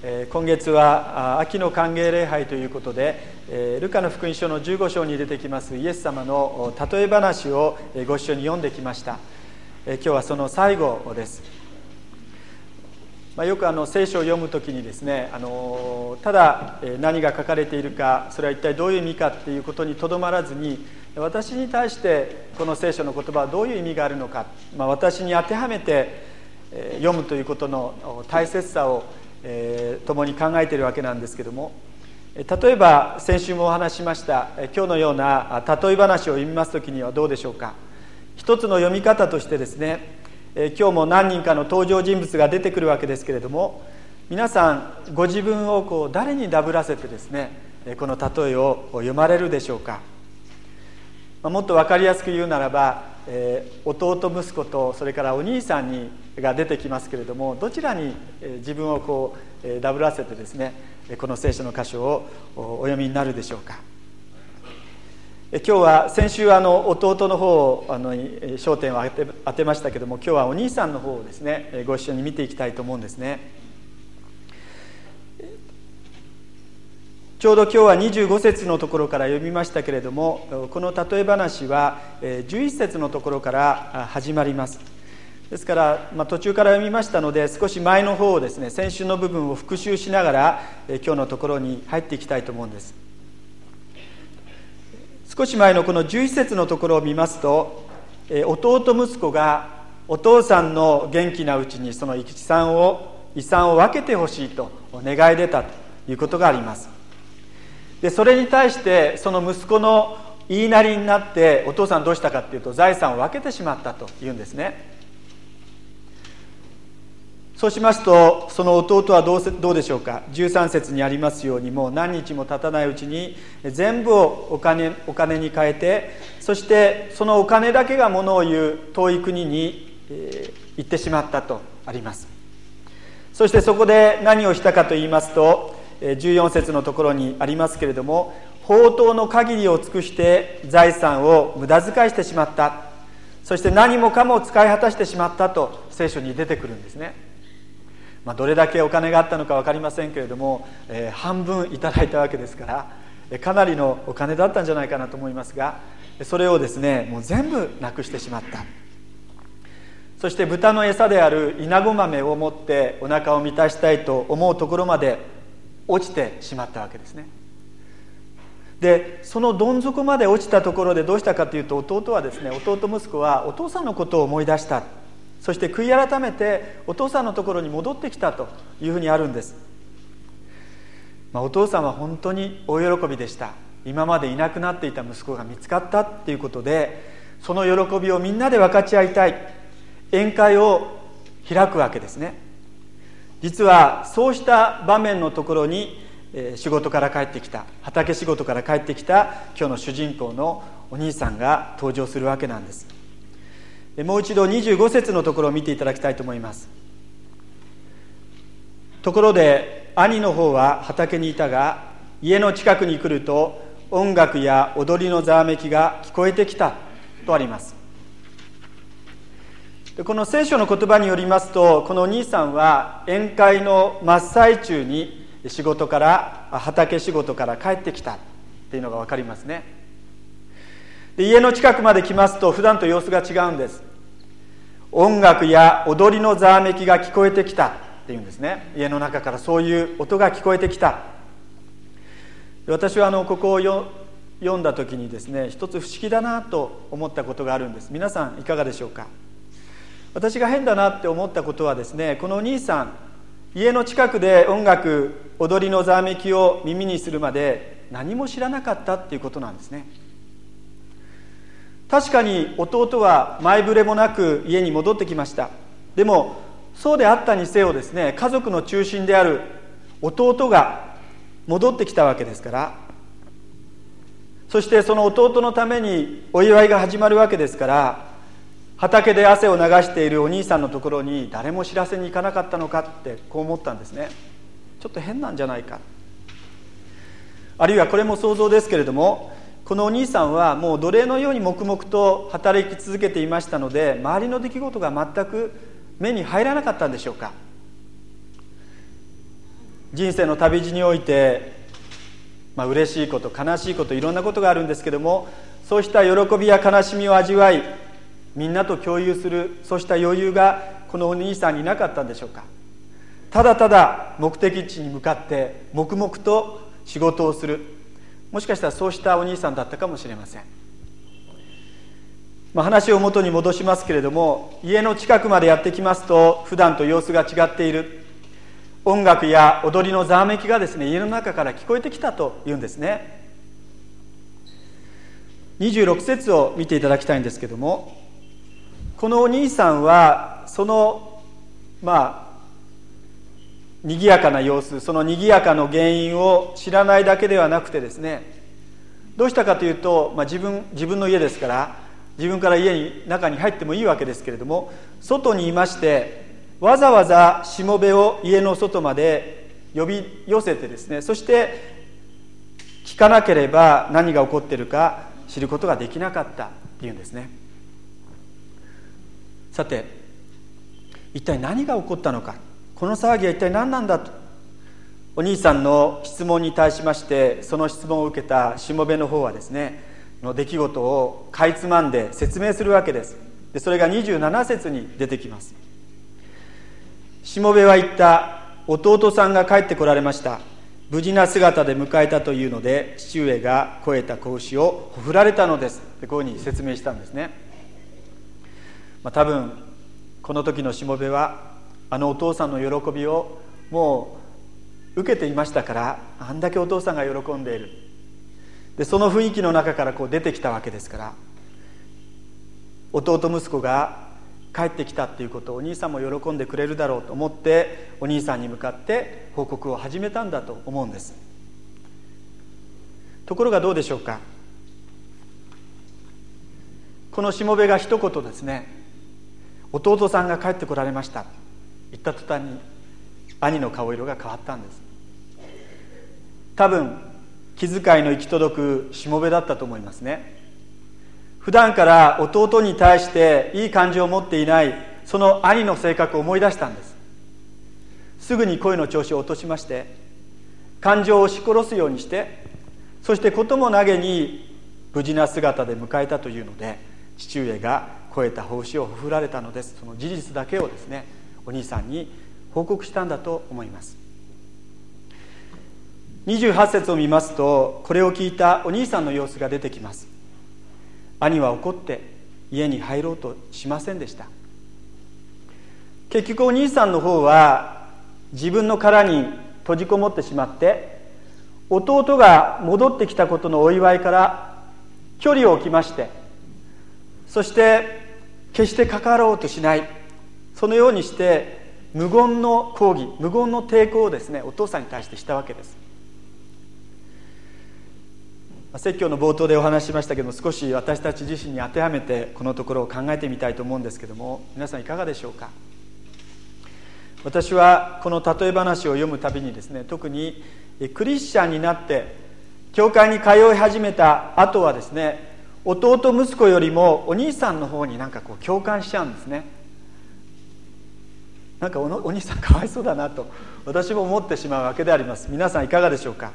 今月は秋の歓迎礼拝ということでルカの福音書の15章に出てきますイエス様の例え話をご一緒に読んできました。今日はその最後です。まあ、よくあの聖書を読む時にですねあのただ何が書かれているかそれは一体どういう意味かっていうことにとどまらずに私に対してこの聖書の言葉はどういう意味があるのか、まあ、私に当てはめて読むということの大切さをえー、共に考えているわけなんですけども例えば先週もお話しました今日のような例え話を読みます時にはどうでしょうか。一つの読み方としてですね今日も何人かの登場人物が出てくるわけですけれども皆さんご自分をこう誰にダブらせてですねこの例えを読まれるでしょうか。もっと分かりやすく言うならば、弟息子とそれからお兄さんにが出てきますけれどもどちらに自分をこうダブらせてですねこの聖書の箇所をお読みになるでしょうか。今日は先週あの弟の方をあの焦点を当て当てましたけども今日はお兄さんの方をですねご一緒に見ていきたいと思うんですね。ちょうど今日は25節のところから読みましたけれどもこの例え話は11節のところから始まります。ですから、まあ、途中から読みましたので少し前の方をですね先週の部分を復習しながら、え今日のところに入っていきたいと思うんです。少し前のこの11節のところを見ますと、え弟息子がお父さんの元気なうちにその遺産を遺産を分けてほしいと願い出たということがあります。でそれに対してその息子の言いなりになってお父さんどうしたかっていうと財産を分けてしまったというんですね。そうしますとその弟はどうどうでしょうか？13節にありますようにもう何日も経たないうちに全部をお金お金に変えてそしてそのお金だけがものを言う遠い国に、え、行ってしまったとあります。そしてそこで何をしたかと言いますと14節のところにありますけれども宝刀の限りを尽くして財産を無駄遣いしてしまった。そして何もかも使い果たしてしまったと聖書に出てくるんですね。まあ、どれだけお金があったのか分かりませんけれども、えー、半分いただいたわけですからかなりのお金だったんじゃないかなと思いますがそれをですねもう全部なくしてしまった。そして豚の餌であるイナゴ豆を持ってお腹を満たしたいと思うところまで落ちてしまったわけですね。でそのどん底まで落ちたところでどうしたかというと弟はですね弟息子はお父さんのことを思い出した。そして悔い改めてお父さんのところに戻ってきたというふうにあるんです、まあ、お父さんは本当に大喜びでした。今までいなくなっていた息子が見つかったっていうことでその喜びをみんなで分かち合いたい。宴会を開くわけですね。実はそうした場面のところに仕事から帰ってきた。畑仕事から帰ってきた今日の主人公のお兄さんが登場するわけなんです。もう一度25節のところを見ていただきたいと思います。ところで兄の方は畑にいたが家の近くに来ると音楽や踊りのざわめきが聞こえてきたとあります。でこの聖書の言葉によりますとこのお兄さんは宴会の真っ最中に仕事から畑仕事から帰ってきたっていうのが分かりますね。で家の近くまで来ますと普段と様子が違うんです。音楽や踊りのざわめきが聞こえてきたっていうんですね。家の中からそういう音が聞こえてきた。私はあのここを読んだ時にですね一つ不思議だなと思ったことがあるんです。皆さんいかがでしょうか？私が変だなって思ったことはですねこのお兄さん家の近くで音楽踊りのざわめきを耳にするまで何も知らなかったっていうことなんですね。確かに弟は前触れもなく家に戻ってきました。でもそうであったにせよですね家族の中心である弟が戻ってきたわけですから。そしてその弟のためにお祝いが始まるわけですから畑で汗を流しているお兄さんのところに誰も知らせに行かなかったのかってこう思ったんですね。ちょっと変なんじゃないか。あるいはこれも想像ですけれどもこのお兄さんはもう奴隷のように黙々と働き続けていましたので周りの出来事が全く目に入らなかったんでしょうか。人生の旅路において、まあ嬉しいこと悲しいこといろんなことがあるんですけどもそうした喜びや悲しみを味わいみんなと共有するそうした余裕がこのお兄さんになかったんでしょうか。ただただ目的地に向かって黙々と仕事をする。もしかしたらそうしたお兄さんだったかもしれません、まあ、話を元に戻しますけれども家の近くまでやってきますと普段と様子が違っている。音楽や踊りのざわめきがですね家の中から聞こえてきたというんですね。26節を見ていただきたいんですけどもこのお兄さんはそのまあ賑やかな様子その賑やかの原因を知らないだけではなくてですねどうしたかというと、まあ、自分自分の家ですから自分から家に中に入ってもいいわけですけれども外にいましてわざわざしもべを家の外まで呼び寄せてですねそして聞かなければ何が起こっているか知ることができなかったっていうんですね。さて一体何が起こったのかこの騒ぎは一体何なんだと。お兄さんの質問に対しましてその質問を受けたしもべの方はですねの出来事をかいつまんで説明するわけです。でそれが27節に出てきます。しもべは言った弟さんが帰ってこられました。無事な姿で迎えたというので父上が肥えた子牛をほふられたのです。でこういうふうに説明したんですね、まあ、多分この時のしもべはあのお父さんの喜びをもう受けていましたからあんだけお父さんが喜んでいる。でその雰囲気の中からこう出てきたわけですから弟息子が帰ってきたっていうことをお兄さんも喜んでくれるだろうと思ってお兄さんに向かって報告を始めたんだと思うんです。ところがどうでしょうか。このしもべが一言ですね弟さんが帰ってこられました。言った途端に兄の顔色が変わったんです。多分気遣いの行き届くしもべだったと思いますね。普段から弟に対していい感情を持っていないその兄の性格を思い出したんです。すぐに声の調子を落としまして感情を押し殺すようにしてそして事も投げに無事な姿で迎えたというので父上が超えた奉仕をほふられたのです。その事実だけをですねお兄さんに報告したんだと思います。28節を見ますとこれを聞いたお兄さんの様子が出てきます。兄は怒って家に入ろうとしませんでした。結局お兄さんの方は自分の殻に閉じこもってしまって弟が戻ってきたことのお祝いから距離を置きましてそして決して関わろうとしない。そのようにして無言の抗議無言の抵抗をですねお父さんに対してしたわけです。説教の冒頭でお話ししましたけども少し私たち自身に当てはめてこのところを考えてみたいと思うんですけども皆さんいかがでしょうか？私はこの例え話を読むたびにですね特にクリスチャンになって教会に通い始めた後はですね弟息子よりもお兄さんの方になんかこう共感しちゃうんですね。なんかお兄さんかわいそうだなと私も思ってしまうわけであります。皆さんいかがでしょうか？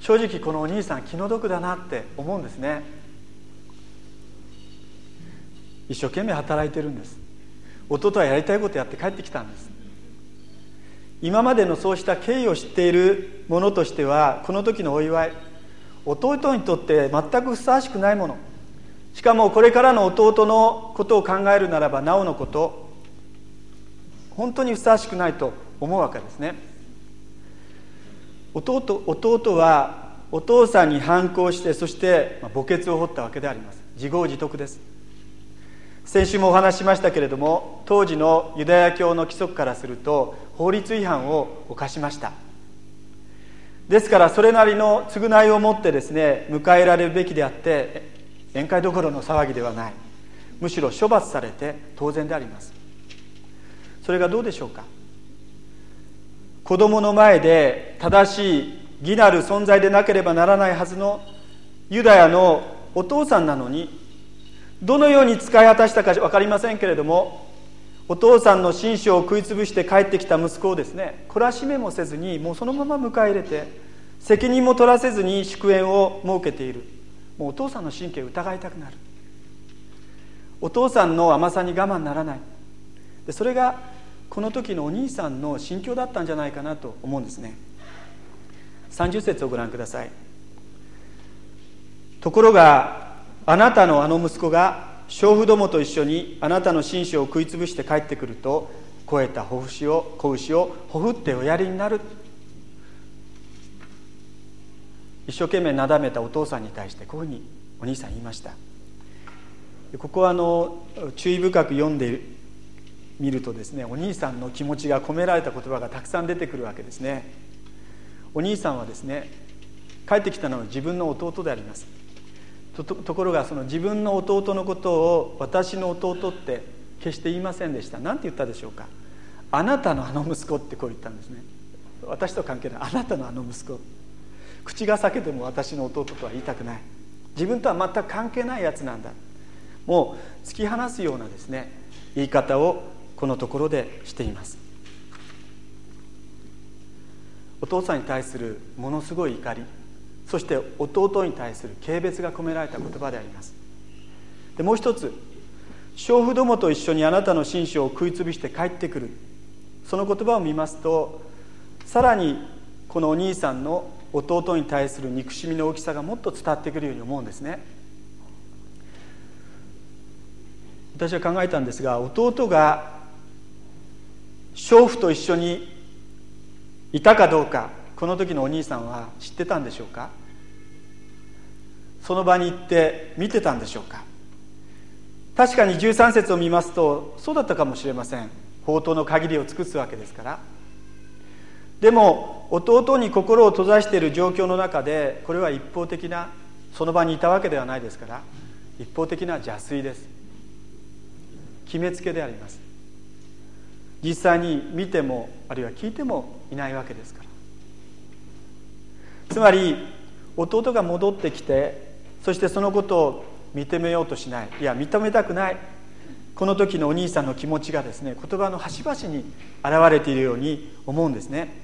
正直このお兄さん気の毒だなって思うんですね。一生懸命働いてるんです。弟はやりたいことやって帰ってきたんです。今までのそうした経緯を知っているものとしてはこの時のお祝い弟にとって全くふさわしくないもの。しかもこれからの弟のことを考えるならばなおのこと本当にふさわしくないと思うわけですね。弟弟はお父さんに反抗してそして墓穴を掘ったわけであります。自業自得です。先週もお話ししましたけれども当時のユダヤ教の規則からすると法律違反を犯しました。ですからそれなりの償いを持ってですね迎えられるべきであって宴会どころの騒ぎではない。むしろ処罰されて当然であります。それがどうでしょうか？子供の前で正しい義なる存在でなければならないはずのユダヤのお父さんなのにどのように使い果たしたか分かりませんけれどもお父さんの心象を食いつぶして帰ってきた息子をですね懲らしめもせずにもうそのまま迎え入れて責任も取らせずに祝宴を設けている。もうお父さんの神経を疑いたくなる。お父さんの甘さに我慢ならない。でそれがこの時のお兄さんの心境だったんじゃないかなと思うんですね。30節をご覧ください。ところがあなたのあの息子が娼婦どもと一緒にあなたの紳士を食いつぶして帰ってくると肥えた子牛を子牛をほふっておやりになる。一生懸命なだめたお父さんに対してこういうふうにお兄さん言いました。ここはあの注意深く読んでみるとですねお兄さんの気持ちが込められた言葉がたくさん出てくるわけですね。お兄さんはですね帰ってきたのは自分の弟であります。ところがその自分の弟のことを私の弟って決して言いませんでした。何て言ったでしょうか。あなたのあの息子ってこう言ったんですね。私と関係ない。あなたのあの息子。口が裂けても私の弟とは言いたくない。自分とは全く関係ないやつなんだ。もう突き放すようなですね言い方をこのところでしています。お父さんに対するものすごい怒りそして弟に対する軽蔑が込められた言葉であります。でもう一つ娼婦どもと一緒にあなたの心象を食いつぶして帰ってくる。その言葉を見ますとさらにこのお兄さんの弟に対する憎しみの大きさがもっと伝わってくるように思うんですね。私は考えたんですが弟が娼婦と一緒にいたかどうかこの時のお兄さんは知ってたんでしょうか？その場に行って見てたんでしょうか？確かに13節を見ますとそうだったかもしれません。宝刀の限りを尽くすわけですから。でも弟に心を閉ざしている状況の中でこれは一方的なその場にいたわけではないですから一方的な邪推です。決めつけであります。実際に見てもあるいは聞いてもいないわけですから。つまり弟が戻ってきてそしてそのことを認めようとしない。いや認めたくない。この時のお兄さんの気持ちがですね言葉の端々に現れているように思うんですね。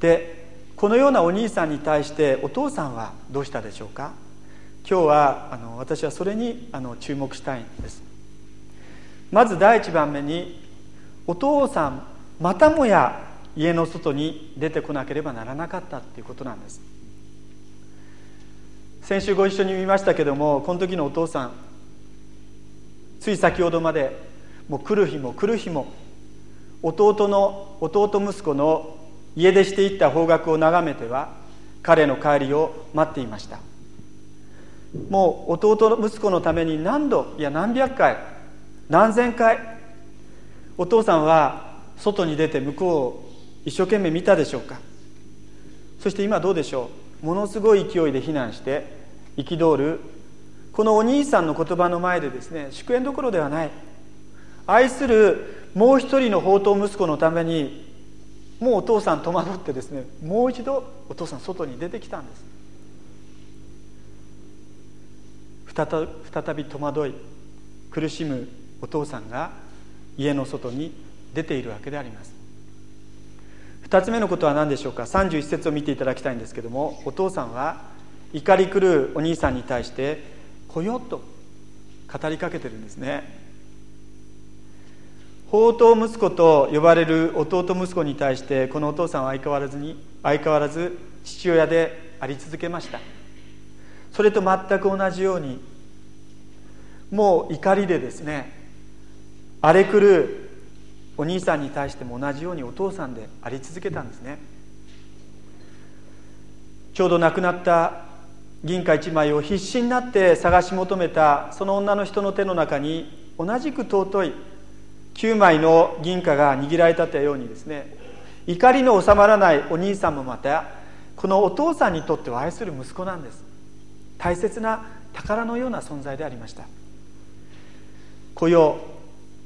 でこのようなお兄さんに対してお父さんはどうしたでしょうか？今日はあの私はそれにあの注目したいんです。まず第一番目にお父さんまたもや家の外に出てこなければならなかったっていうことなんです。先週ご一緒に見ましたけどもこの時のお父さんつい先ほどまでもう来る日も来る日も弟の弟息子の家出していった方角を眺めては彼の帰りを待っていました。もう弟息子のために何度いや何百回何千回お父さんは外に出て向こうを一生懸命見たでしょうか？そして今どうでしょう？ものすごい勢いで避難して憤る。このお兄さんの言葉の前でですね祝宴どころではない。愛するもう一人の宝刀息子のためにもうお父さん戸惑ってですねもう一度お父さん外に出てきたんです。再び戸惑い苦しむお父さんが家の外に出ているわけであります。2つ目のことは何でしょうか？31節を見ていただきたいんですけどもお父さんは怒り狂うお兄さんに対して「来よ」と語りかけてるんですね。宝刀息子と呼ばれる弟息子に対してこのお父さんは相変わらずに相変わらず父親であり続けました。それと全く同じようにもう怒りでですね荒れ狂うお兄さんに対しても同じようにお父さんであり続けたんですね。ちょうど亡くなった銀貨一枚を必死になって探し求めたその女の人の手の中に同じく尊い9枚の銀貨が握られたようにですね怒りの収まらないお兄さんもまたこのお父さんにとっては愛する息子なんです。大切な宝のような存在でありました。今宵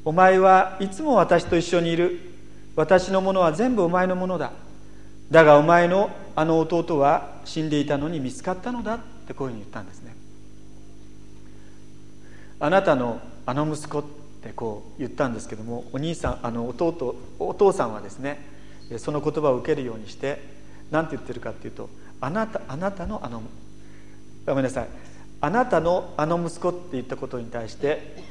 お前はいつも私と一緒にいる。私のものは全部お前のものだ。だがお前のあの弟は死んでいたのに見つかったのだってこういうふうに言ったんですね。あなたのあの息子ってこう言ったんですけどもお兄さんあの弟お父さんはですねその言葉を受けるようにして何て言ってるかっていうとあなたあなたのあのごめんなさい。あなたのあの息子って言ったことに対して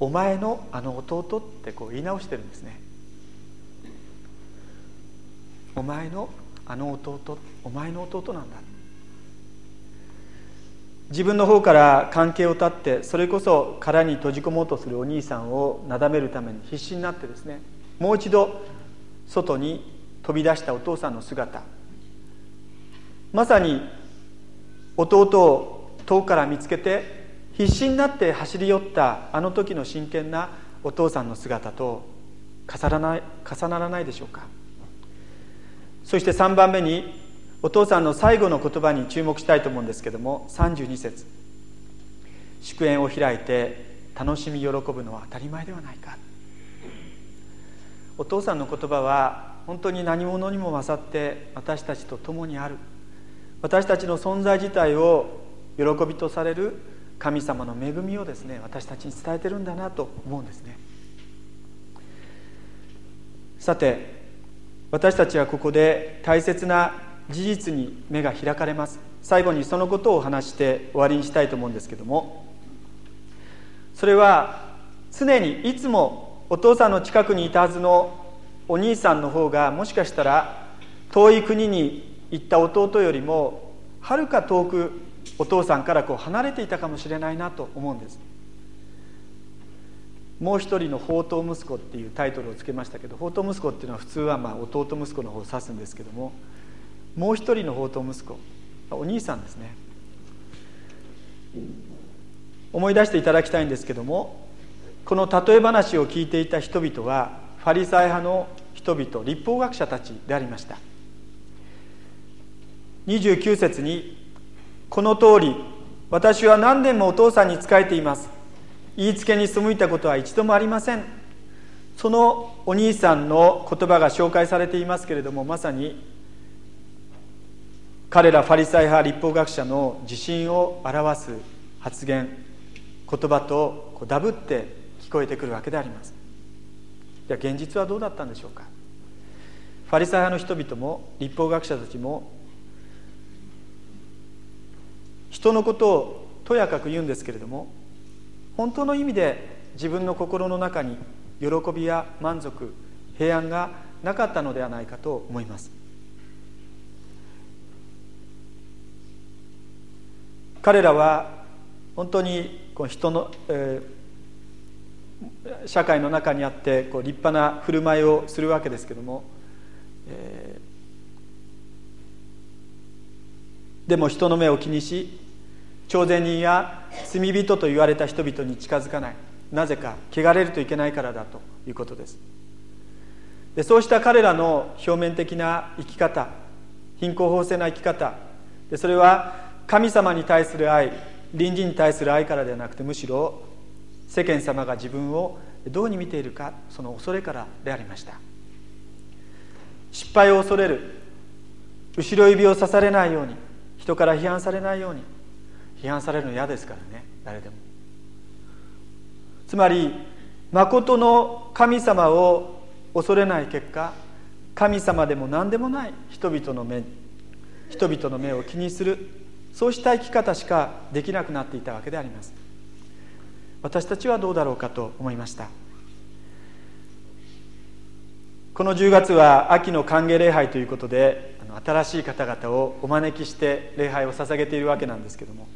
お前のあの弟ってこう言い直してるんですね。お前のあの弟お前の弟なんだ。自分の方から関係を断ってそれこそ殻に閉じ込もうとするお兄さんをなだめるために必死になってですねもう一度外に飛び出したお父さんの姿。まさに弟を遠くから見つけて必死になって走り寄ったあの時の真剣なお父さんの姿と重ならない重ならないでしょうか。そして3番目にお父さんの最後の言葉に注目したいと思うんですけども32節。祝宴を開いて楽しみ喜ぶのは当たり前ではないか。お父さんの言葉は本当に何者にも勝って私たちと共にある。私たちの存在自体を喜びとされる神様の恵みをですね私たちに伝えてるんだなと思うんですね。さて私たちはここで大切な事実に目が開かれます。最後にそのことを話して終わりにしたいと思うんですけども。それは常にいつもお父さんの近くにいたはずのお兄さんの方がもしかしたら遠い国に行った弟よりもはるか遠くお父さんからこう離れていたかもしれないなと思うんです。もう一人の宝刀息子っていうタイトルをつけましたけど宝刀息子っていうのは普通はまあ弟息子の方を指すんですけどももう一人の宝刀息子お兄さんですね。思い出していただきたいんですけどもこの例え話を聞いていた人々はファリサイ派の人々立法学者たちでありました。29節に「この通り私は何年もお父さんに仕えています。言いつけに背いたことは一度もありません」そのお兄さんの言葉が紹介されていますけれどもまさに彼らファリサイ派立法学者の自信を表す発言言葉とこうダブって聞こえてくるわけであります。じゃ現実はどうだったんでしょうか。ファリサイ派の人々も立法学者たちも人のことをとやかく言うんですけれども本当の意味で自分の心の中に喜びや満足平安がなかったのではないかと思います。彼らは本当にこう人の、えー、社会の中にあってこう立派な振る舞いをするわけですけども、えー、でも人の目を気にし朝鮮人や罪人と言われた人々に近づかない。なぜか汚れるといけないからだということです。でそうした彼らの表面的な生き方貧困法制な生き方でそれは神様に対する愛隣人に対する愛からではなくてむしろ世間様が自分をどうに見ているかその恐れからでありました。失敗を恐れる後ろ指を刺されないように人から批判されないように。批判されるの嫌ですからね。誰でも。つまり誠の神様を恐れない結果神様でも何でもない人々の目人々の目を気にするそうした生き方しかできなくなっていたわけであります。私たちはどうだろうかと思いました。この10月は秋の歓迎礼拝ということで新しい方々をお招きして礼拝を捧げているわけなんですけども。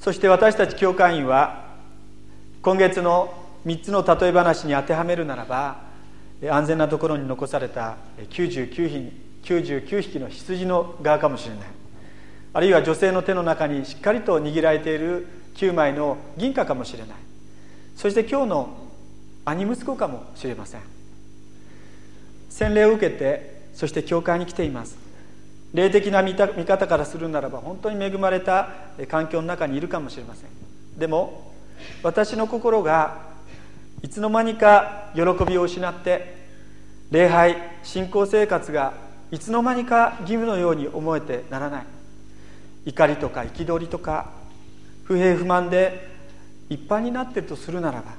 そして私たち教会員は今月の3つの例え話に当てはめるならば安全なところに残された99匹 ,99 匹の羊の側かもしれない。あるいは女性の手の中にしっかりと握られている9枚の銀貨かもしれない。そして今日の兄息子かもしれません。洗礼を受けてそして教会に来ています。霊的な見方からするならば本当に恵まれた環境の中にいるかもしれません。でも私の心がいつの間にか喜びを失って礼拝信仰生活がいつの間にか義務のように思えてならない。怒りとか憤りとか不平不満で一般になっているとするならば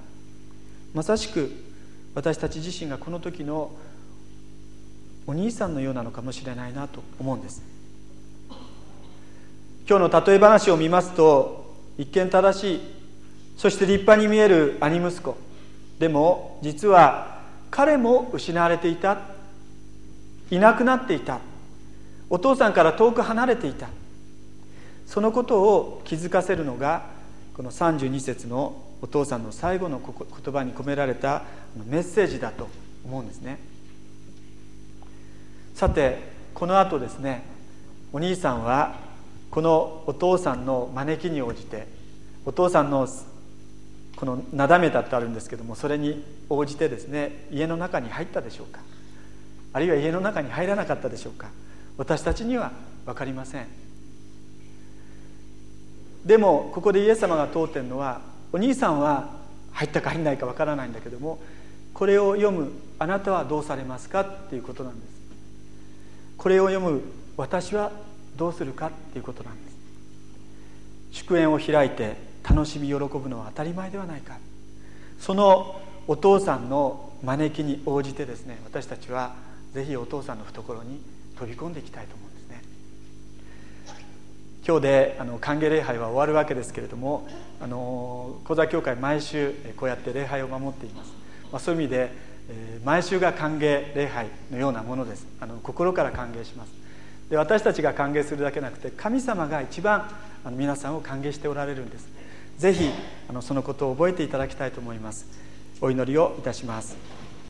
まさしく私たち自身がこの時のお兄さんのようなのかもしれないなと思うんです。今日の例え話を見ますと一見正しいそして立派に見える兄息子。でも実は彼も失われていた。いなくなっていた。お父さんから遠く離れていた。そのことを気づかせるのがこの32節のお父さんの最後の言葉に込められたメッセージだと思うんですね。さてこの後ですねお兄さんはこのお父さんの招きに応じてお父さんのこのなだめたってあるんですけどもそれに応じてですね家の中に入ったでしょうか。あるいは家の中に入らなかったでしょうか。私たちには分かりません。でもここでイエス様が問うてるのはお兄さんは入ったか入んないか分からないんだけどもこれを読むあなたはどうされますかっていうことなんです。これを読む私はどうするかっていうことなんです。祝宴を開いて楽しみ喜ぶのは当たり前ではないか。そのお父さんの招きに応じてですね私たちはぜひお父さんの懐に飛び込んでいきたいと思うんですね。今日であの歓迎礼拝は終わるわけですけれどもあの講座協会毎週こうやって礼拝を守っています、まあ、そういう意味で、毎週が歓迎礼拝のようなものです。あの心から歓迎します。で私たちが歓迎するだけなくて神様が一番あの皆さんを歓迎しておられるんです。ぜひそのことを覚えていただきたいと思います。お祈りをいたします。